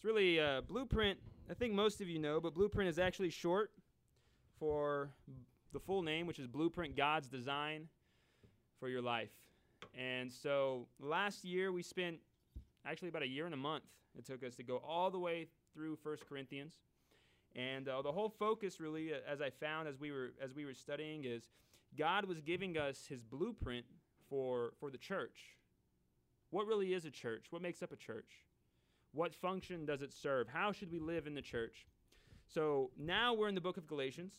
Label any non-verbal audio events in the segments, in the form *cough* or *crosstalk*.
It's really a blueprint. I think most of you know, but blueprint is actually short for the full name, which is Blueprint God's Design for Your Life. And so last year we spent actually about a year and a month. It took us to go all the way through First Corinthians. And uh, the whole focus, really, uh, as I found as we were as we were studying, is God was giving us His blueprint for for the church. What really is a church? What makes up a church? What function does it serve? How should we live in the church? So now we're in the book of Galatians,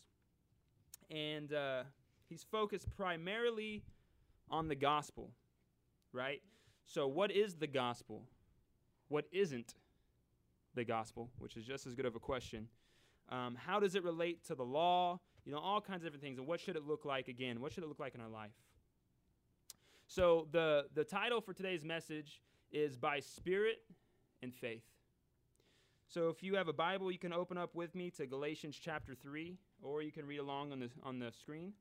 and uh, he's focused primarily on the gospel, right? So, what is the gospel? What isn't the gospel? Which is just as good of a question. Um, how does it relate to the law? You know, all kinds of different things. And what should it look like again? What should it look like in our life? So, the, the title for today's message is By Spirit and Faith. So, if you have a Bible, you can open up with me to Galatians chapter 3, or you can read along on the, on the screen.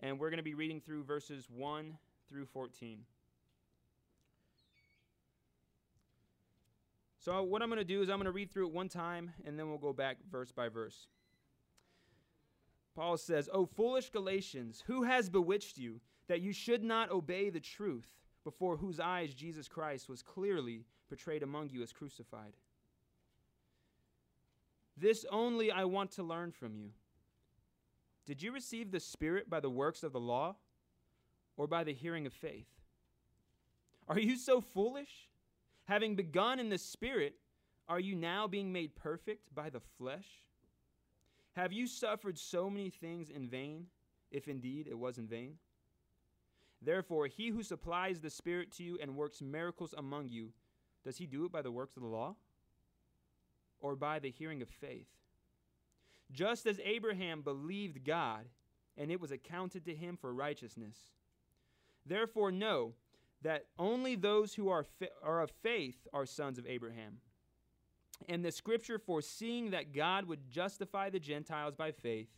And we're going to be reading through verses 1 through 14. So, what I'm going to do is I'm going to read through it one time and then we'll go back verse by verse. Paul says, O foolish Galatians, who has bewitched you that you should not obey the truth, before whose eyes Jesus Christ was clearly portrayed among you as crucified? This only I want to learn from you. Did you receive the Spirit by the works of the law or by the hearing of faith? Are you so foolish? Having begun in the Spirit, are you now being made perfect by the flesh? Have you suffered so many things in vain, if indeed it was in vain? Therefore, he who supplies the Spirit to you and works miracles among you, does he do it by the works of the law? Or by the hearing of faith? Just as Abraham believed God, and it was accounted to him for righteousness. Therefore, know that only those who are, fa- are of faith are sons of Abraham. And the scripture, foreseeing that God would justify the Gentiles by faith,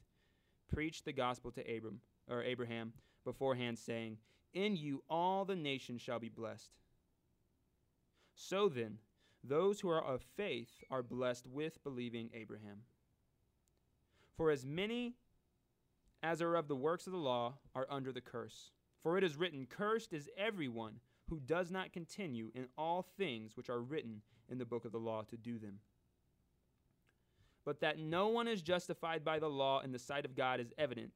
preached the gospel to Abram or Abraham beforehand, saying, In you all the nations shall be blessed. So then, those who are of faith are blessed with believing Abraham. For as many as are of the works of the law are under the curse. For it is written, Cursed is everyone who does not continue in all things which are written in the book of the law to do them. But that no one is justified by the law in the sight of God is evident.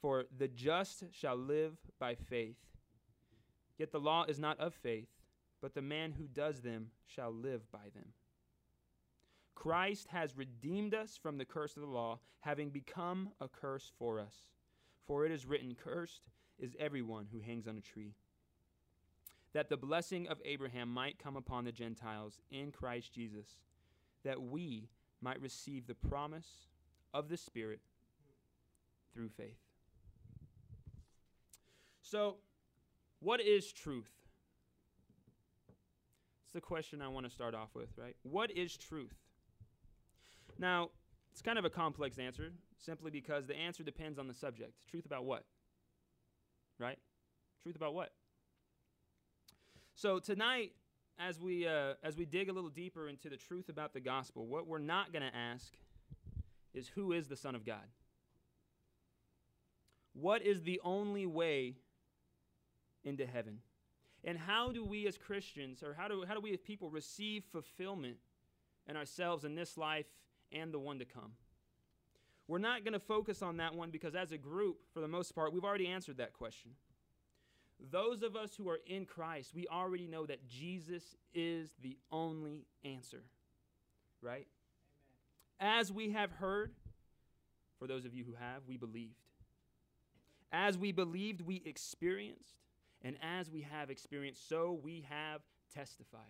For the just shall live by faith. Yet the law is not of faith, but the man who does them shall live by them. Christ has redeemed us from the curse of the law, having become a curse for us. For it is written, Cursed is everyone who hangs on a tree. That the blessing of Abraham might come upon the Gentiles in Christ Jesus, that we might receive the promise of the Spirit through faith. So, what is truth? It's the question I want to start off with, right? What is truth? Now, it's kind of a complex answer simply because the answer depends on the subject. Truth about what? Right? Truth about what? So tonight, as we uh, as we dig a little deeper into the truth about the gospel, what we're not going to ask is who is the Son of God. What is the only way into heaven? And how do we as Christians, or how do, how do we as people receive fulfillment in ourselves in this life and the one to come? We're not going to focus on that one because, as a group, for the most part, we've already answered that question. Those of us who are in Christ, we already know that Jesus is the only answer, right? Amen. As we have heard, for those of you who have, we believed. As we believed, we experienced. And as we have experienced, so we have testified.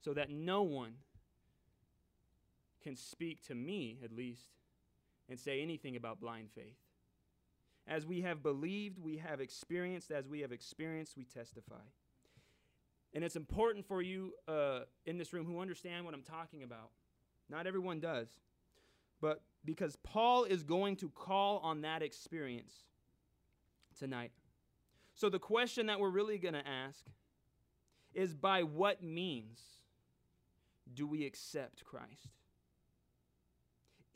So that no one can speak to me, at least, and say anything about blind faith. As we have believed, we have experienced. As we have experienced, we testify. And it's important for you uh, in this room who understand what I'm talking about. Not everyone does. But because Paul is going to call on that experience tonight. So the question that we're really going to ask is by what means do we accept Christ?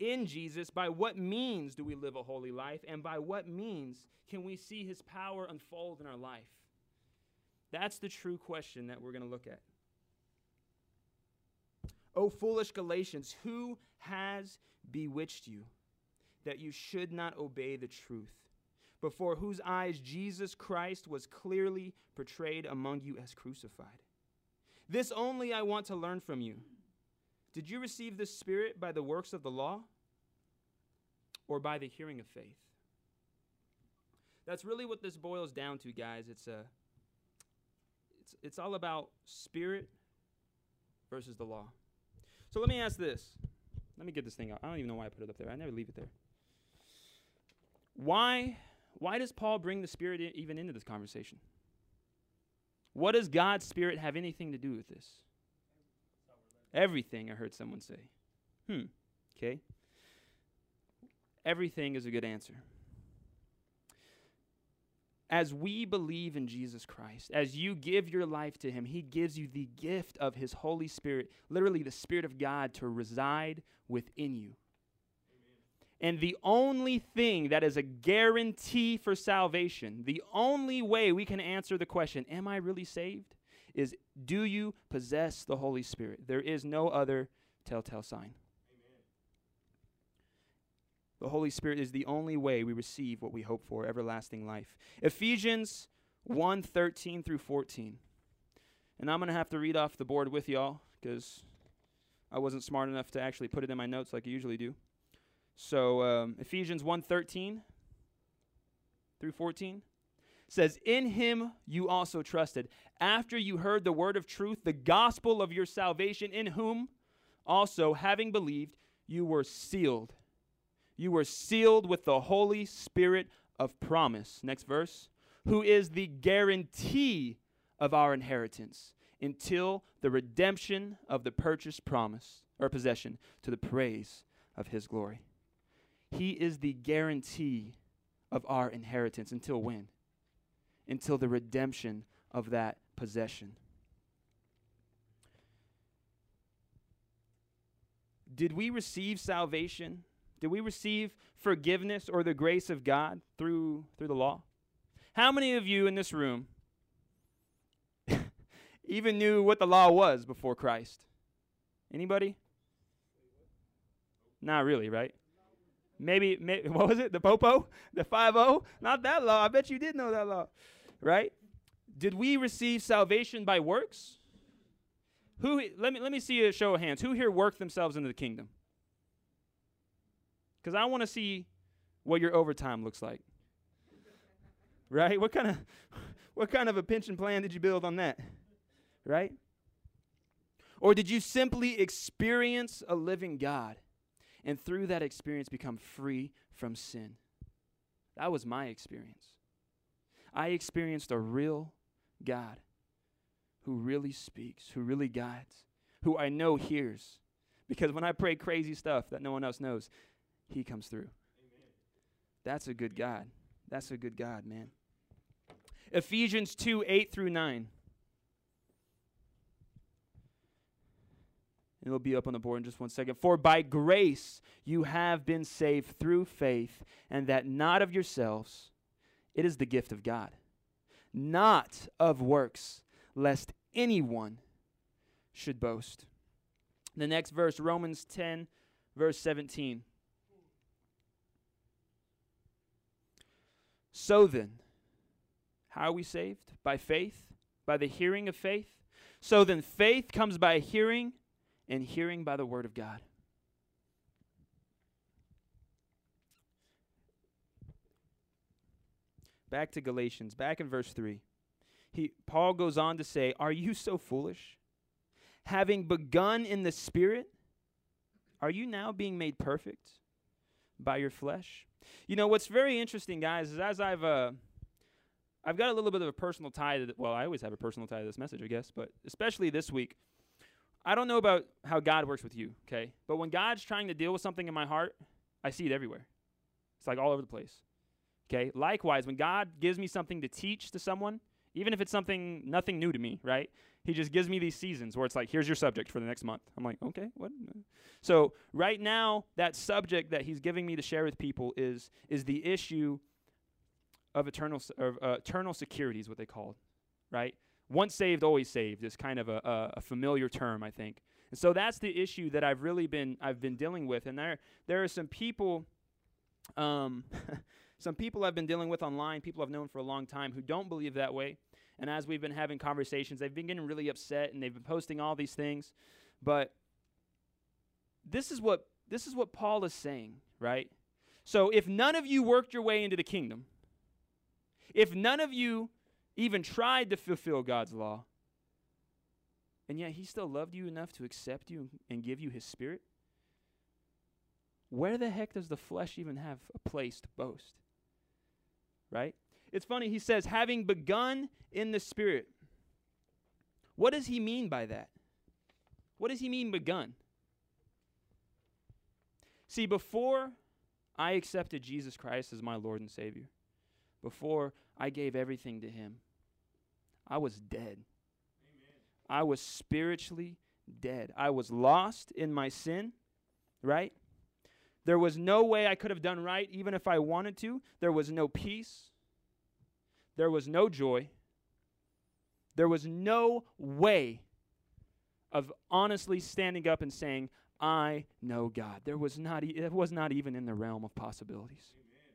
In Jesus, by what means do we live a holy life? And by what means can we see his power unfold in our life? That's the true question that we're going to look at. O foolish Galatians, who has bewitched you that you should not obey the truth, before whose eyes Jesus Christ was clearly portrayed among you as crucified? This only I want to learn from you. Did you receive the Spirit by the works of the law or by the hearing of faith? That's really what this boils down to, guys. It's a it's, it's all about spirit versus the law. So let me ask this. Let me get this thing out. I don't even know why I put it up there. I never leave it there. Why why does Paul bring the spirit in, even into this conversation? What does God's spirit have anything to do with this? Everything, I heard someone say. Hmm. Okay. Everything is a good answer as we believe in Jesus Christ, as you give your life to Him, He gives you the gift of His Holy Spirit, literally the Spirit of God, to reside within you. And the only thing that is a guarantee for salvation, the only way we can answer the question, Am I really saved? is Do you possess the Holy Spirit? There is no other telltale sign. The Holy Spirit is the only way we receive what we hope for, everlasting life. Ephesians 1 13 through 14. And I'm going to have to read off the board with y'all because I wasn't smart enough to actually put it in my notes like I usually do. So um, Ephesians 1 13 through 14 says, In him you also trusted, after you heard the word of truth, the gospel of your salvation, in whom also, having believed, you were sealed you were sealed with the Holy Spirit of promise. Next verse. Who is the guarantee of our inheritance until the redemption of the purchased promise or possession to the praise of his glory. He is the guarantee of our inheritance until when? Until the redemption of that possession. Did we receive salvation did we receive forgiveness or the grace of God through, through the law? How many of you in this room *laughs* even knew what the law was before Christ? Anybody? Not really, right? Maybe, maybe *laughs* what was it? The popo? The 5 Not that law. I bet you did know that law. Right? Did we receive salvation by works? Who let me let me see a show of hands. Who here worked themselves into the kingdom? because I want to see what your overtime looks like. Right? What kind of *laughs* what kind of a pension plan did you build on that? Right? Or did you simply experience a living God and through that experience become free from sin? That was my experience. I experienced a real God who really speaks, who really guides, who I know hears. Because when I pray crazy stuff that no one else knows, he comes through. Amen. That's a good God. That's a good God, man. Ephesians 2 8 through 9. It'll be up on the board in just one second. For by grace you have been saved through faith, and that not of yourselves, it is the gift of God, not of works, lest anyone should boast. The next verse, Romans 10, verse 17. So then, how are we saved? By faith? By the hearing of faith? So then, faith comes by hearing, and hearing by the word of God. Back to Galatians, back in verse 3. He, Paul goes on to say, Are you so foolish? Having begun in the Spirit, are you now being made perfect by your flesh? You know what's very interesting, guys, is as I've uh, I've got a little bit of a personal tie to. The, well, I always have a personal tie to this message, I guess, but especially this week. I don't know about how God works with you, okay? But when God's trying to deal with something in my heart, I see it everywhere. It's like all over the place. Okay? Likewise, when God gives me something to teach to someone, even if it's something nothing new to me, right? He just gives me these seasons where it's like, here's your subject for the next month. I'm like, okay, what? So right now, that subject that he's giving me to share with people is is the issue of eternal of, uh, eternal security is what they call it, right? Once saved, always saved is kind of a, a, familiar term, I think. And so that's the issue that I've really been I've been dealing with. And there there are some people, um, *laughs* some people I've been dealing with online, people I've known for a long time who don't believe that way. And as we've been having conversations, they've been getting really upset and they've been posting all these things. But this is what this is what Paul is saying, right? So if none of you worked your way into the kingdom, if none of you even tried to fulfill God's law, and yet he still loved you enough to accept you and give you his spirit, where the heck does the flesh even have a place to boast? Right? It's funny, he says, having begun in the Spirit. What does he mean by that? What does he mean begun? See, before I accepted Jesus Christ as my Lord and Savior, before I gave everything to him, I was dead. Amen. I was spiritually dead. I was lost in my sin, right? There was no way I could have done right, even if I wanted to. There was no peace. There was no joy. There was no way of honestly standing up and saying, I know God. There was not e- it was not even in the realm of possibilities. Amen.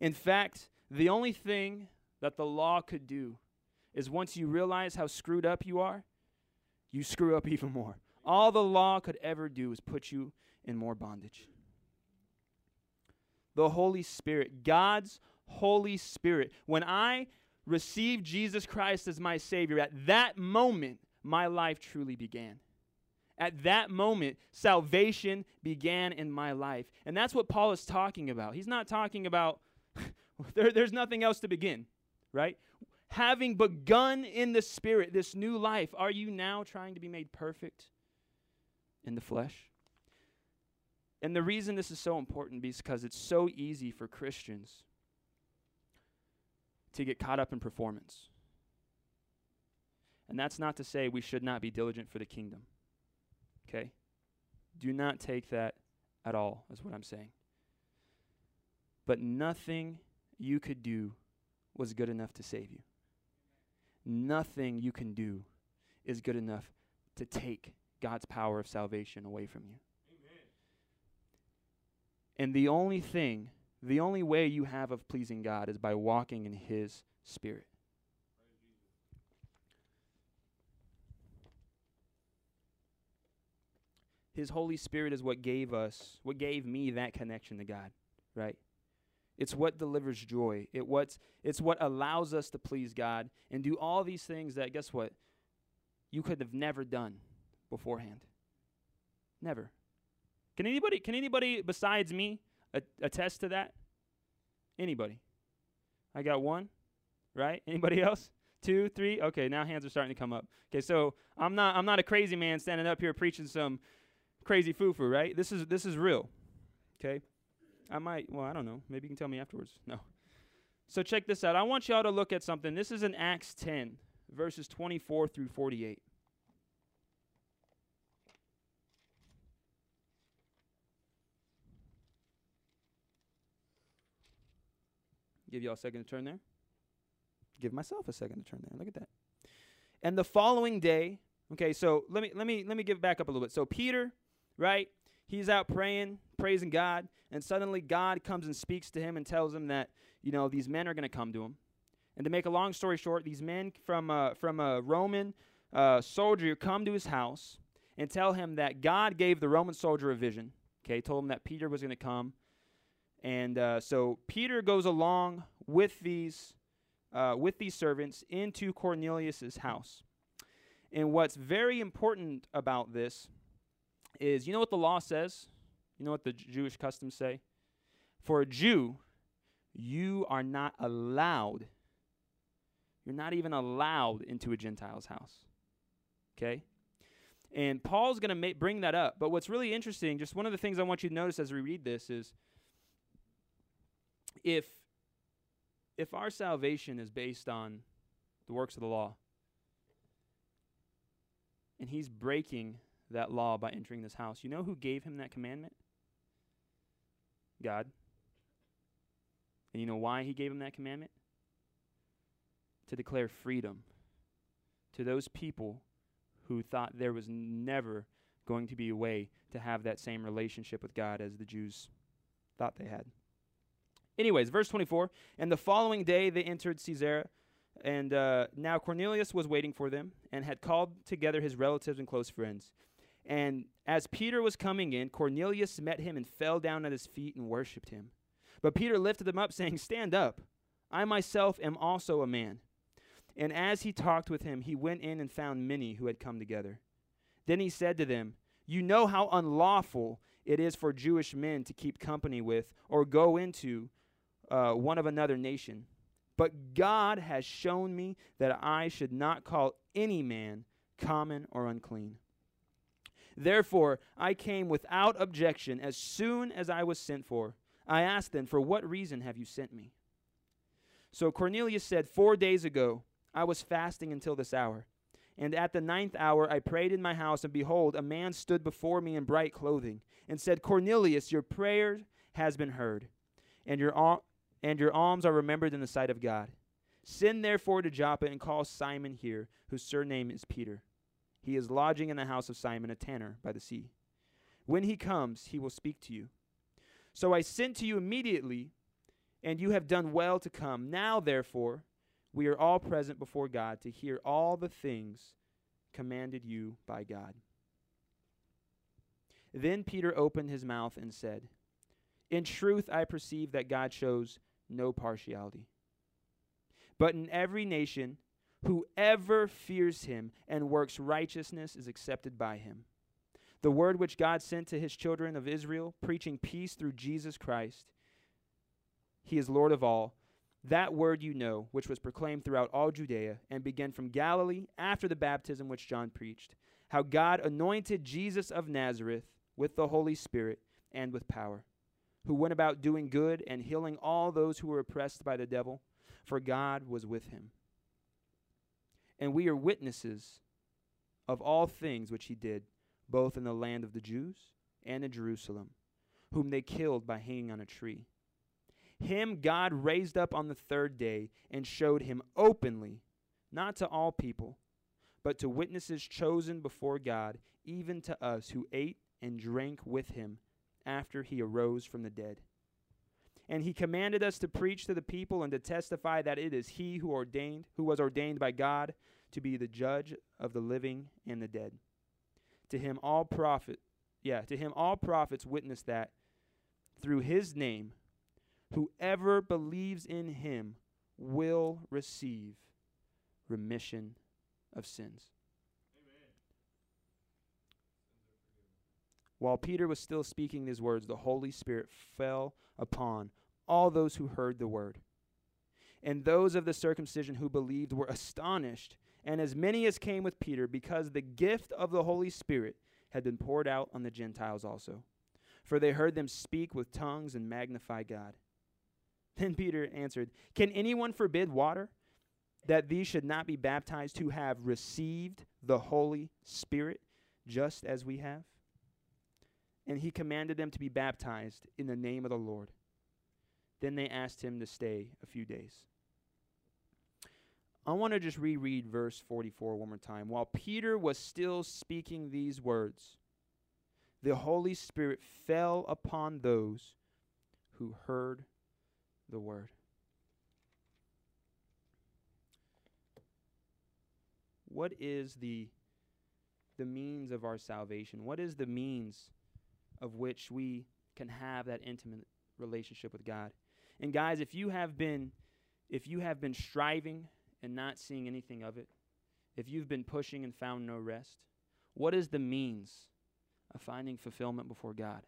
In fact, the only thing that the law could do is once you realize how screwed up you are, you screw up *laughs* even more. All the law could ever do is put you in more bondage. The Holy Spirit, God's Holy Spirit. When I received Jesus Christ as my Savior, at that moment, my life truly began. At that moment, salvation began in my life. And that's what Paul is talking about. He's not talking about, *laughs* there, there's nothing else to begin, right? Having begun in the Spirit this new life, are you now trying to be made perfect in the flesh? And the reason this is so important is because it's so easy for Christians to get caught up in performance. And that's not to say we should not be diligent for the kingdom. Okay? Do not take that at all, is what I'm saying. But nothing you could do was good enough to save you. Nothing you can do is good enough to take God's power of salvation away from you. Amen. And the only thing the only way you have of pleasing God is by walking in His Spirit. His Holy Spirit is what gave us, what gave me that connection to God, right? It's what delivers joy. It what's, it's what allows us to please God and do all these things that, guess what? You could have never done beforehand. Never. Can anybody, can anybody besides me attest to that? Anybody? I got one, right? *laughs* Anybody else? Two, three. Okay, now hands are starting to come up. Okay, so I'm not I'm not a crazy man standing up here preaching some crazy foo-foo, right? This is this is real. Okay? I might well, I don't know. Maybe you can tell me afterwards. No. So check this out. I want y'all to look at something. This is in Acts 10, verses 24 through 48. Give y'all a second to turn there. Give myself a second to turn there. Look at that. And the following day, okay, so let me let me let me give back up a little bit. So Peter, right? He's out praying, praising God, and suddenly God comes and speaks to him and tells him that, you know, these men are going to come to him. And to make a long story short, these men from a, from a Roman uh, soldier come to his house and tell him that God gave the Roman soldier a vision. Okay, told him that Peter was going to come and uh, so Peter goes along with these uh, with these servants into Cornelius's house. And what's very important about this is, you know what the law says? You know what the Jewish customs say? For a Jew, you are not allowed. You're not even allowed into a Gentile's house. Okay? And Paul's going to ma- bring that up. But what's really interesting, just one of the things I want you to notice as we read this is if if our salvation is based on the works of the law, And he's breaking that law by entering this house. You know who gave him that commandment? God. And you know why he gave him that commandment? To declare freedom to those people who thought there was never going to be a way to have that same relationship with God as the Jews thought they had. Anyways, verse 24 And the following day they entered Caesarea, and uh, now Cornelius was waiting for them and had called together his relatives and close friends. And as Peter was coming in, Cornelius met him and fell down at his feet and worshipped him. But Peter lifted him up, saying, Stand up. I myself am also a man. And as he talked with him, he went in and found many who had come together. Then he said to them, You know how unlawful it is for Jewish men to keep company with or go into uh, one of another nation. But God has shown me that I should not call any man common or unclean. Therefore, I came without objection as soon as I was sent for. I asked them, For what reason have you sent me? So Cornelius said, Four days ago, I was fasting until this hour. And at the ninth hour I prayed in my house, and behold, a man stood before me in bright clothing, and said, Cornelius, your prayer has been heard, and your, al- and your alms are remembered in the sight of God. Send therefore to Joppa and call Simon here, whose surname is Peter. He is lodging in the house of Simon, a tanner by the sea. When he comes, he will speak to you. So I sent to you immediately, and you have done well to come. Now, therefore, we are all present before God to hear all the things commanded you by God. Then Peter opened his mouth and said, In truth, I perceive that God shows no partiality. But in every nation, whoever fears him and works righteousness is accepted by him. The word which God sent to his children of Israel, preaching peace through Jesus Christ, he is Lord of all that word you know, which was proclaimed throughout all Judea, and began from Galilee after the baptism which John preached, how God anointed Jesus of Nazareth with the Holy Spirit and with power, who went about doing good and healing all those who were oppressed by the devil, for God was with him. And we are witnesses of all things which he did, both in the land of the Jews and in Jerusalem, whom they killed by hanging on a tree. Him God raised up on the third day and showed him openly, not to all people, but to witnesses chosen before God, even to us who ate and drank with him after he arose from the dead. And he commanded us to preach to the people and to testify that it is he who ordained who was ordained by God to be the judge of the living and the dead. To him all prophet yeah, to him all prophets witness that through his name Whoever believes in him will receive remission of sins. While Peter was still speaking these words, the Holy Spirit fell upon all those who heard the word. And those of the circumcision who believed were astonished, and as many as came with Peter, because the gift of the Holy Spirit had been poured out on the Gentiles also. For they heard them speak with tongues and magnify God. *laughs* Then Peter answered, Can anyone forbid water that these should not be baptized who have received the Holy Spirit just as we have? And he commanded them to be baptized in the name of the Lord. Then they asked him to stay a few days. I want to just reread verse 44 one more time. While Peter was still speaking these words, the Holy Spirit fell upon those who heard the word. What is the the means of our salvation? What is the means of which we can have that intimate relationship with God? And guys, if you have been if you have been striving and not seeing anything of it, if you've been pushing and found no rest, what is the means of finding fulfillment before God?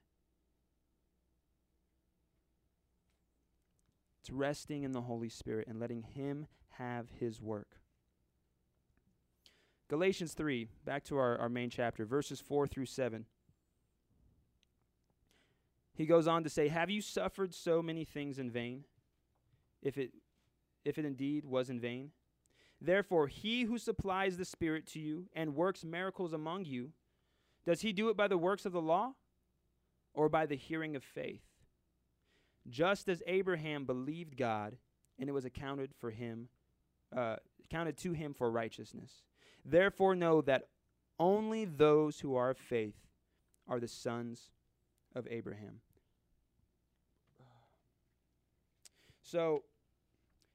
It's resting in the Holy Spirit and letting Him have His work. Galatians 3, back to our, our main chapter, verses 4 through 7. He goes on to say, Have you suffered so many things in vain? If it, if it indeed was in vain? Therefore, he who supplies the Spirit to you and works miracles among you, does he do it by the works of the law or by the hearing of faith? Just as Abraham believed God, and it was accounted for him, uh, counted to him for righteousness. Therefore, know that only those who are of faith are the sons of Abraham. So,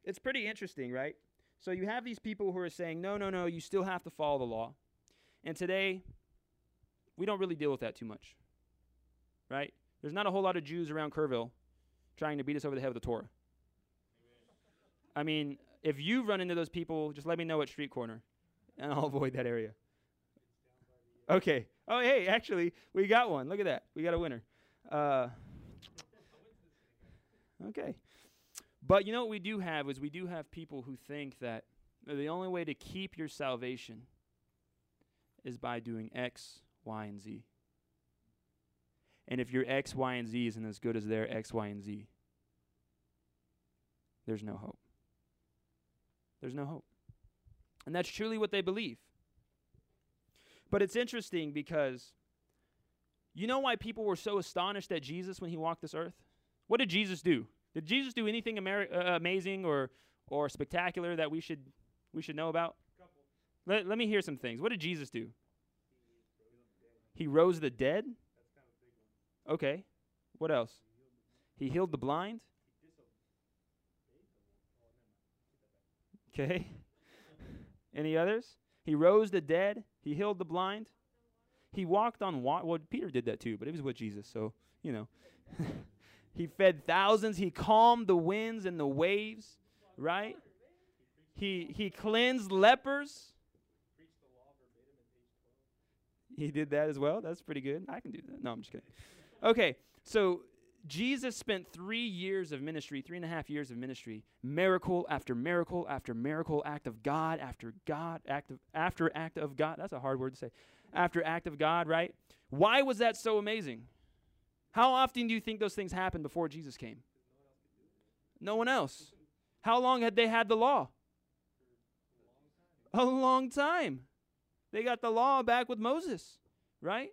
it's pretty interesting, right? So you have these people who are saying, no, no, no, you still have to follow the law. And today, we don't really deal with that too much, right? There's not a whole lot of Jews around Kerrville trying to beat us over the head with the Torah. I mean, if you run into those people, just let me know at street corner, and I'll avoid that area. Okay. Oh, hey, actually, we got one. Look at that. We got a winner. Uh, okay. But you know what we do have is we do have people who think that the only way to keep your salvation is by doing X, Y, and Z. And if your X, Y, and Z isn't as good as their X, Y, and Z, there's no hope. There's no hope. And that's truly what they believe. But it's interesting because you know why people were so astonished at Jesus when he walked this earth? What did Jesus do? Did Jesus do anything uh, amazing or, or spectacular that we should, we should know about? Let, let me hear some things. What did Jesus do? He rose the dead? Okay. What else? He healed the blind? Okay. Any others? He rose the dead. He healed the blind. He walked on water. Well, Peter did that too, but it was with Jesus, so, you know. *laughs* he fed thousands. He calmed the winds and the waves, right? He, he cleansed lepers. He did that as well. That's pretty good. I can do that. No, I'm just kidding. Okay, so Jesus spent three years of ministry, three and a half years of ministry, miracle after miracle after miracle, act of God after God, act of, after act of God. That's a hard word to say. After act of God, right? Why was that so amazing? How often do you think those things happened before Jesus came? No one else. How long had they had the law? A long time. They got the law back with Moses, right?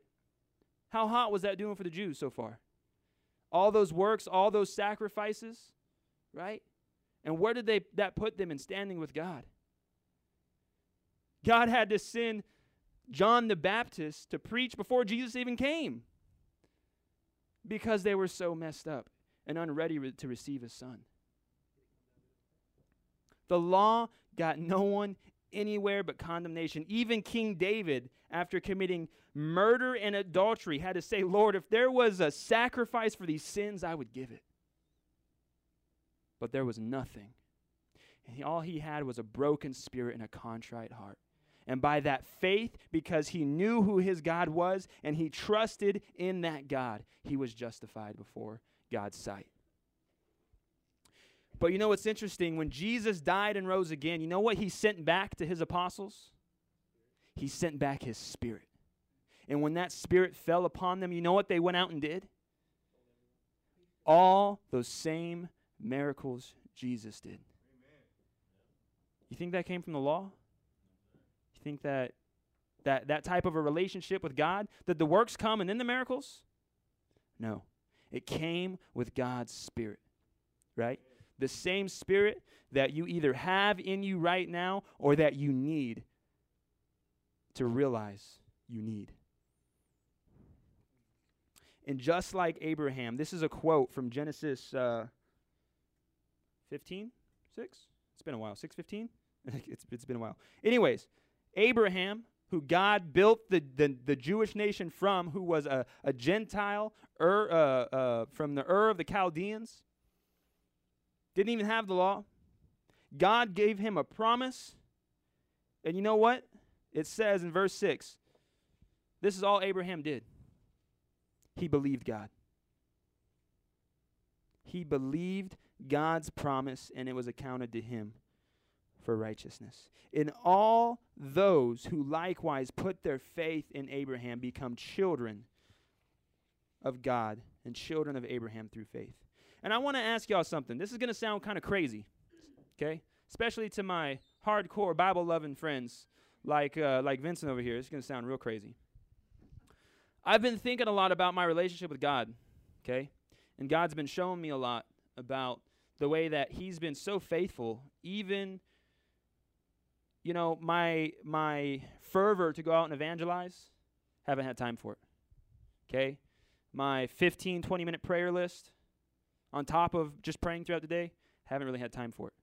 How hot was that doing for the Jews so far? all those works, all those sacrifices, right? And where did they that put them in standing with God? God had to send John the Baptist to preach before Jesus even came because they were so messed up and unready re- to receive his son. The law got no one anywhere but condemnation. Even King David, after committing murder and adultery, had to say, Lord, if there was a sacrifice for these sins, I would give it. But there was nothing. And all he had was a broken spirit and a contrite heart. And by that faith, because he knew who his God was and he trusted in that God, he was justified before God's sight. But you know what's interesting? When Jesus died and rose again, you know what he sent back to his apostles? He sent back his spirit. And when that spirit fell upon them, you know what they went out and did? All those same miracles Jesus did. You think that came from the law? Think that that that type of a relationship with God, that the works come and then the miracles? No. It came with God's spirit. Right? the same spirit that you either have in you right now or that you need to realize you need. And just like Abraham, this is a quote from Genesis uh, 15, 6? It's been a while. 615? *laughs* it's, it's been a while. Anyways, Abraham, who God built the, the, the Jewish nation from, who was a, a Gentile Ur, uh, uh, from the Ur of the Chaldeans, didn't even have the law. God gave him a promise. And you know what? It says in verse 6 this is all Abraham did. He believed God. He believed God's promise, and it was accounted to him for righteousness. In all those who likewise put their faith in Abraham become children of God and children of Abraham through faith. And I want to ask y'all something. This is going to sound kind of crazy, okay? Especially to my hardcore Bible loving friends like uh, like Vincent over here. It's going to sound real crazy. I've been thinking a lot about my relationship with God, okay? And God's been showing me a lot about the way that he's been so faithful even you know, my my fervor to go out and evangelize, haven't had time for it. Okay? My 15 20 minute prayer list on top of just praying throughout the day, haven't really had time for it.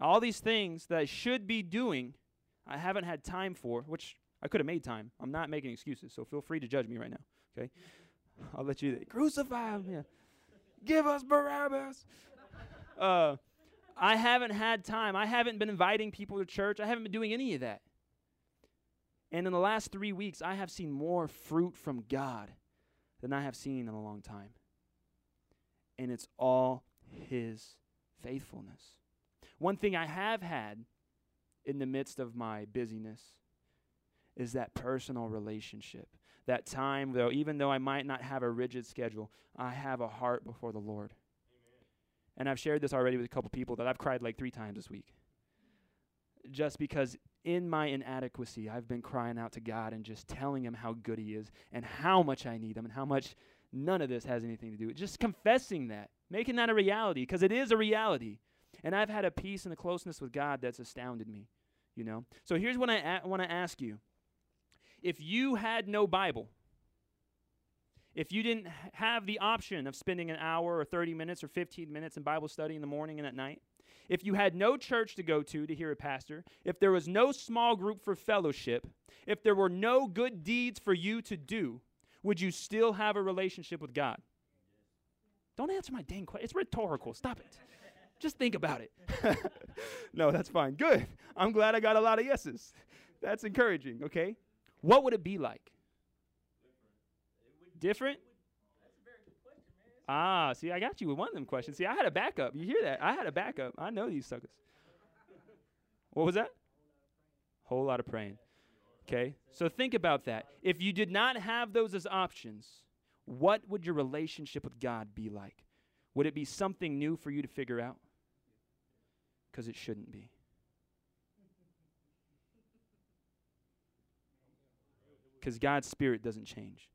All these things that I should be doing, I haven't had time for, which I could have made time. I'm not making excuses, so feel free to judge me right now. Okay, I'll let you crucify him. Yeah. Give us Barabbas. Uh, I haven't had time. I haven't been inviting people to church. I haven't been doing any of that. And in the last three weeks, I have seen more fruit from God than I have seen in a long time. And it's all His faithfulness. One thing I have had in the midst of my busyness is that personal relationship. That time, though, even though I might not have a rigid schedule, I have a heart before the Lord. And I've shared this already with a couple people that I've cried like three times this week. Just because in my inadequacy, I've been crying out to God and just telling Him how good He is and how much I need Him and how much none of this has anything to do with Just confessing that, making that a reality, because it is a reality. And I've had a peace and a closeness with God that's astounded me, you know? So here's what I a- want to ask you if you had no Bible, if you didn't have the option of spending an hour or 30 minutes or 15 minutes in Bible study in the morning and at night, if you had no church to go to to hear a pastor, if there was no small group for fellowship, if there were no good deeds for you to do, would you still have a relationship with God? Don't answer my dang question. It's rhetorical. Stop it. Just think about it. *laughs* no, that's fine. Good. I'm glad I got a lot of yeses. That's encouraging, okay? What would it be like? Different? Ah, see, I got you with one of them questions. See, I had a backup. You hear that? I had a backup. I know these suckers. What was that? Whole lot of praying. Okay, so think about that. If you did not have those as options, what would your relationship with God be like? Would it be something new for you to figure out? Because it shouldn't be. *laughs* Because God's Spirit doesn't change.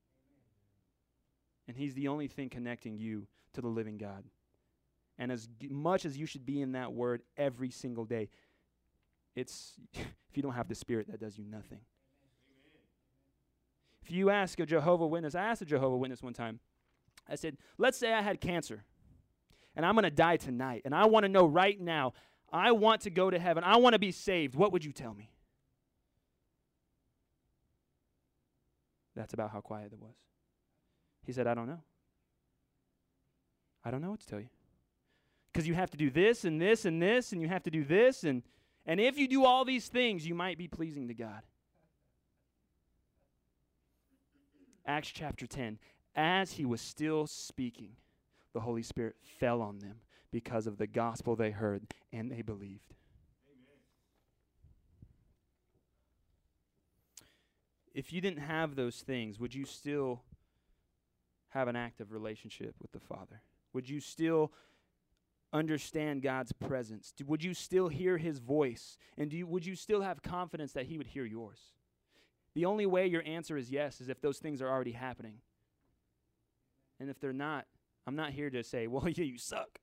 And He's the only thing connecting you to the living God. And as g- much as you should be in that Word every single day, it's *laughs* if you don't have the Spirit, that does you nothing. If you ask a Jehovah Witness, I asked a Jehovah Witness one time. I said, "Let's say I had cancer, and I'm going to die tonight, and I want to know right now. I want to go to heaven. I want to be saved. What would you tell me?" That's about how quiet it was. He said, I don't know. I don't know what to tell you. Because you have to do this and this and this, and you have to do this. And, and if you do all these things, you might be pleasing to God. Acts chapter 10. As he was still speaking, the Holy Spirit fell on them because of the gospel they heard, and they believed. if you didn't have those things, would you still have an active relationship with the Father? Would you still understand God's presence? Do, would you still hear His voice? And do you, would you still have confidence that He would hear yours? The only way your answer is yes is if those things are already happening. And if they're not, I'm not here to say, well, *laughs* yeah, you suck.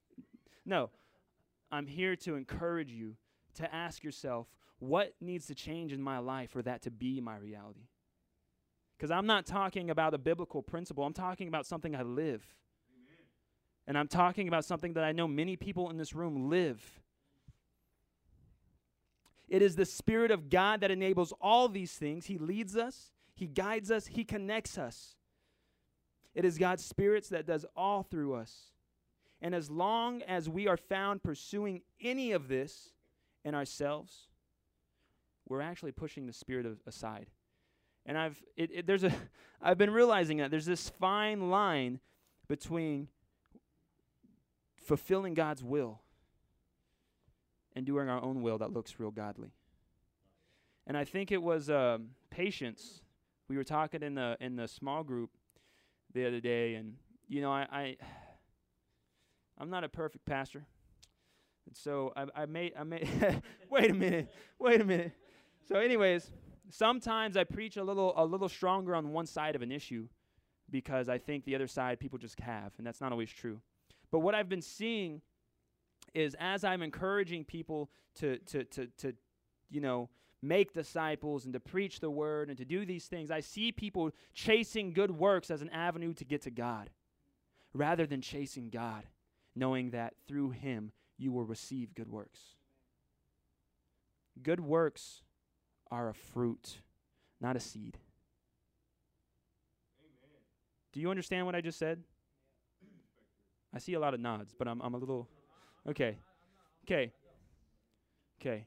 No, I'm here to encourage you to ask yourself, what needs to change in my life for that to be my reality? Because I'm not talking about a biblical principle, I'm talking about something I live. Amen. And I'm talking about something that I know many people in this room live. It is the Spirit of God that enables all these things. He leads us, He guides us, He connects us. It is God's Spirit that does all through us. And as long as we are found pursuing any of this in ourselves, we're actually pushing the Spirit of, aside. And I've it, it, there's a *laughs* I've been realizing that there's this fine line between fulfilling God's will and doing our own will that looks real godly. And I think it was um, patience. We were talking in the in the small group the other day, and you know I, I *sighs* I'm not a perfect pastor. And so I, I made, I made, *laughs* wait a minute, wait a minute. So, anyways, sometimes I preach a little, a little stronger on one side of an issue because I think the other side people just have, and that's not always true. But what I've been seeing is as I'm encouraging people to, to, to, to you know, make disciples and to preach the word and to do these things, I see people chasing good works as an avenue to get to God rather than chasing God, knowing that through Him you will receive good works. Good works are a fruit, not a seed. Amen. Do you understand what I just said? I see a lot of nods, but I'm, I'm a little. Okay. Okay. Okay.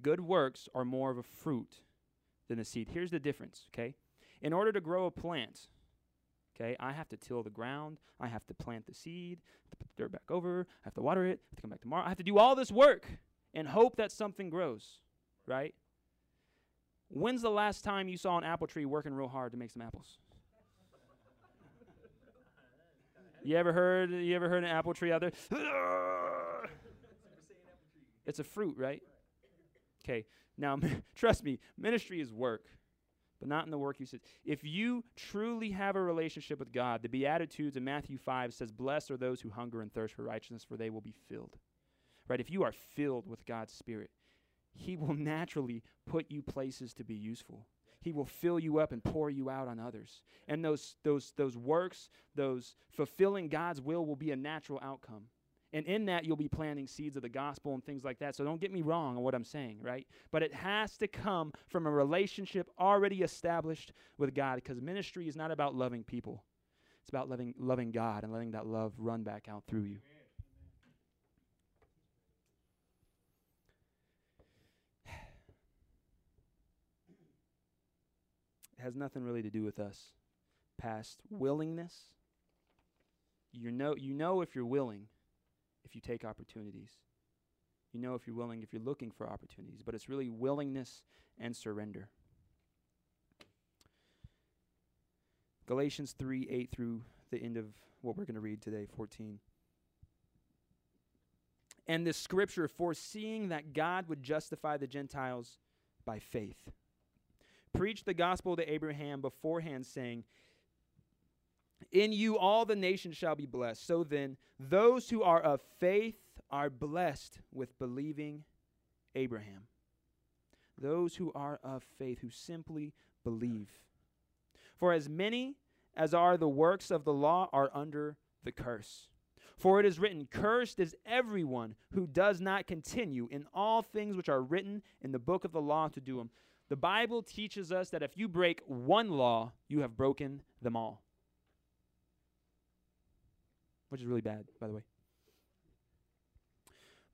Good works are more of a fruit than a seed. Here's the difference, okay? In order to grow a plant, okay, I have to till the ground, I have to plant the seed, to put the dirt back over, I have to water it, I have to come back tomorrow. I have to do all this work and hope that something grows, right? When's the last time you saw an apple tree working real hard to make some apples? *laughs* You ever heard you ever heard an apple tree out there? *laughs* it's a fruit, right? Okay. Now *laughs* trust me, ministry is work, but not in the work you said. If you truly have a relationship with God, the Beatitudes in Matthew 5 says, Blessed are those who hunger and thirst for righteousness, for they will be filled. Right? If you are filled with God's Spirit, He will naturally put you places to be useful. He will fill you up and pour you out on others. And those, those, those works, those fulfilling God's will, will be a natural outcome. And in that, you'll be planting seeds of the gospel and things like that. So don't get me wrong on what I'm saying, right? But it has to come from a relationship already established with God because ministry is not about loving people, it's about loving, loving God and letting that love run back out through you. Has nothing really to do with us past willingness. You know, you know if you're willing if you take opportunities. You know if you're willing if you're looking for opportunities, but it's really willingness and surrender. Galatians 3 8 through the end of what we're going to read today, 14. And this scripture, foreseeing that God would justify the Gentiles by faith preached the gospel to Abraham beforehand, saying, In you all the nations shall be blessed. So then, those who are of faith are blessed with believing Abraham. Those who are of faith, who simply believe. For as many as are the works of the law are under the curse. For it is written, Cursed is everyone who does not continue in all things which are written in the book of the law to do them. The Bible teaches us that if you break one law, you have broken them all. Which is really bad, by the way.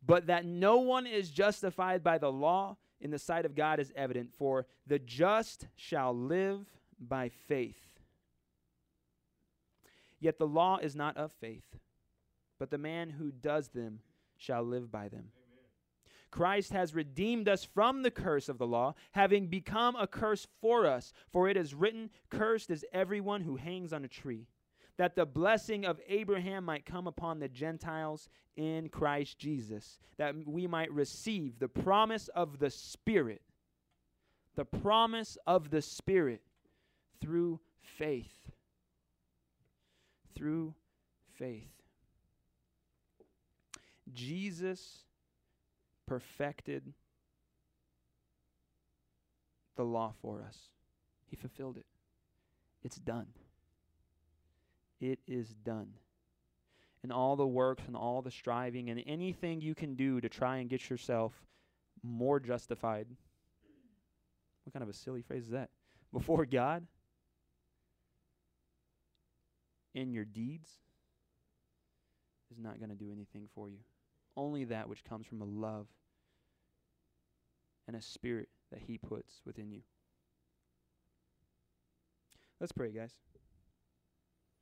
But that no one is justified by the law in the sight of God is evident, for the just shall live by faith. Yet the law is not of faith, but the man who does them shall live by them. Christ has redeemed us from the curse of the law, having become a curse for us. For it is written, Cursed is everyone who hangs on a tree, that the blessing of Abraham might come upon the Gentiles in Christ Jesus, that we might receive the promise of the Spirit, the promise of the Spirit through faith. Through faith. Jesus perfected the law for us. He fulfilled it. It's done. It is done. And all the works and all the striving and anything you can do to try and get yourself more justified. What kind of a silly phrase is that? *laughs* Before God? In your deeds? Is not going to do anything for you. Only that which comes from a love and a spirit that He puts within you. Let's pray, guys.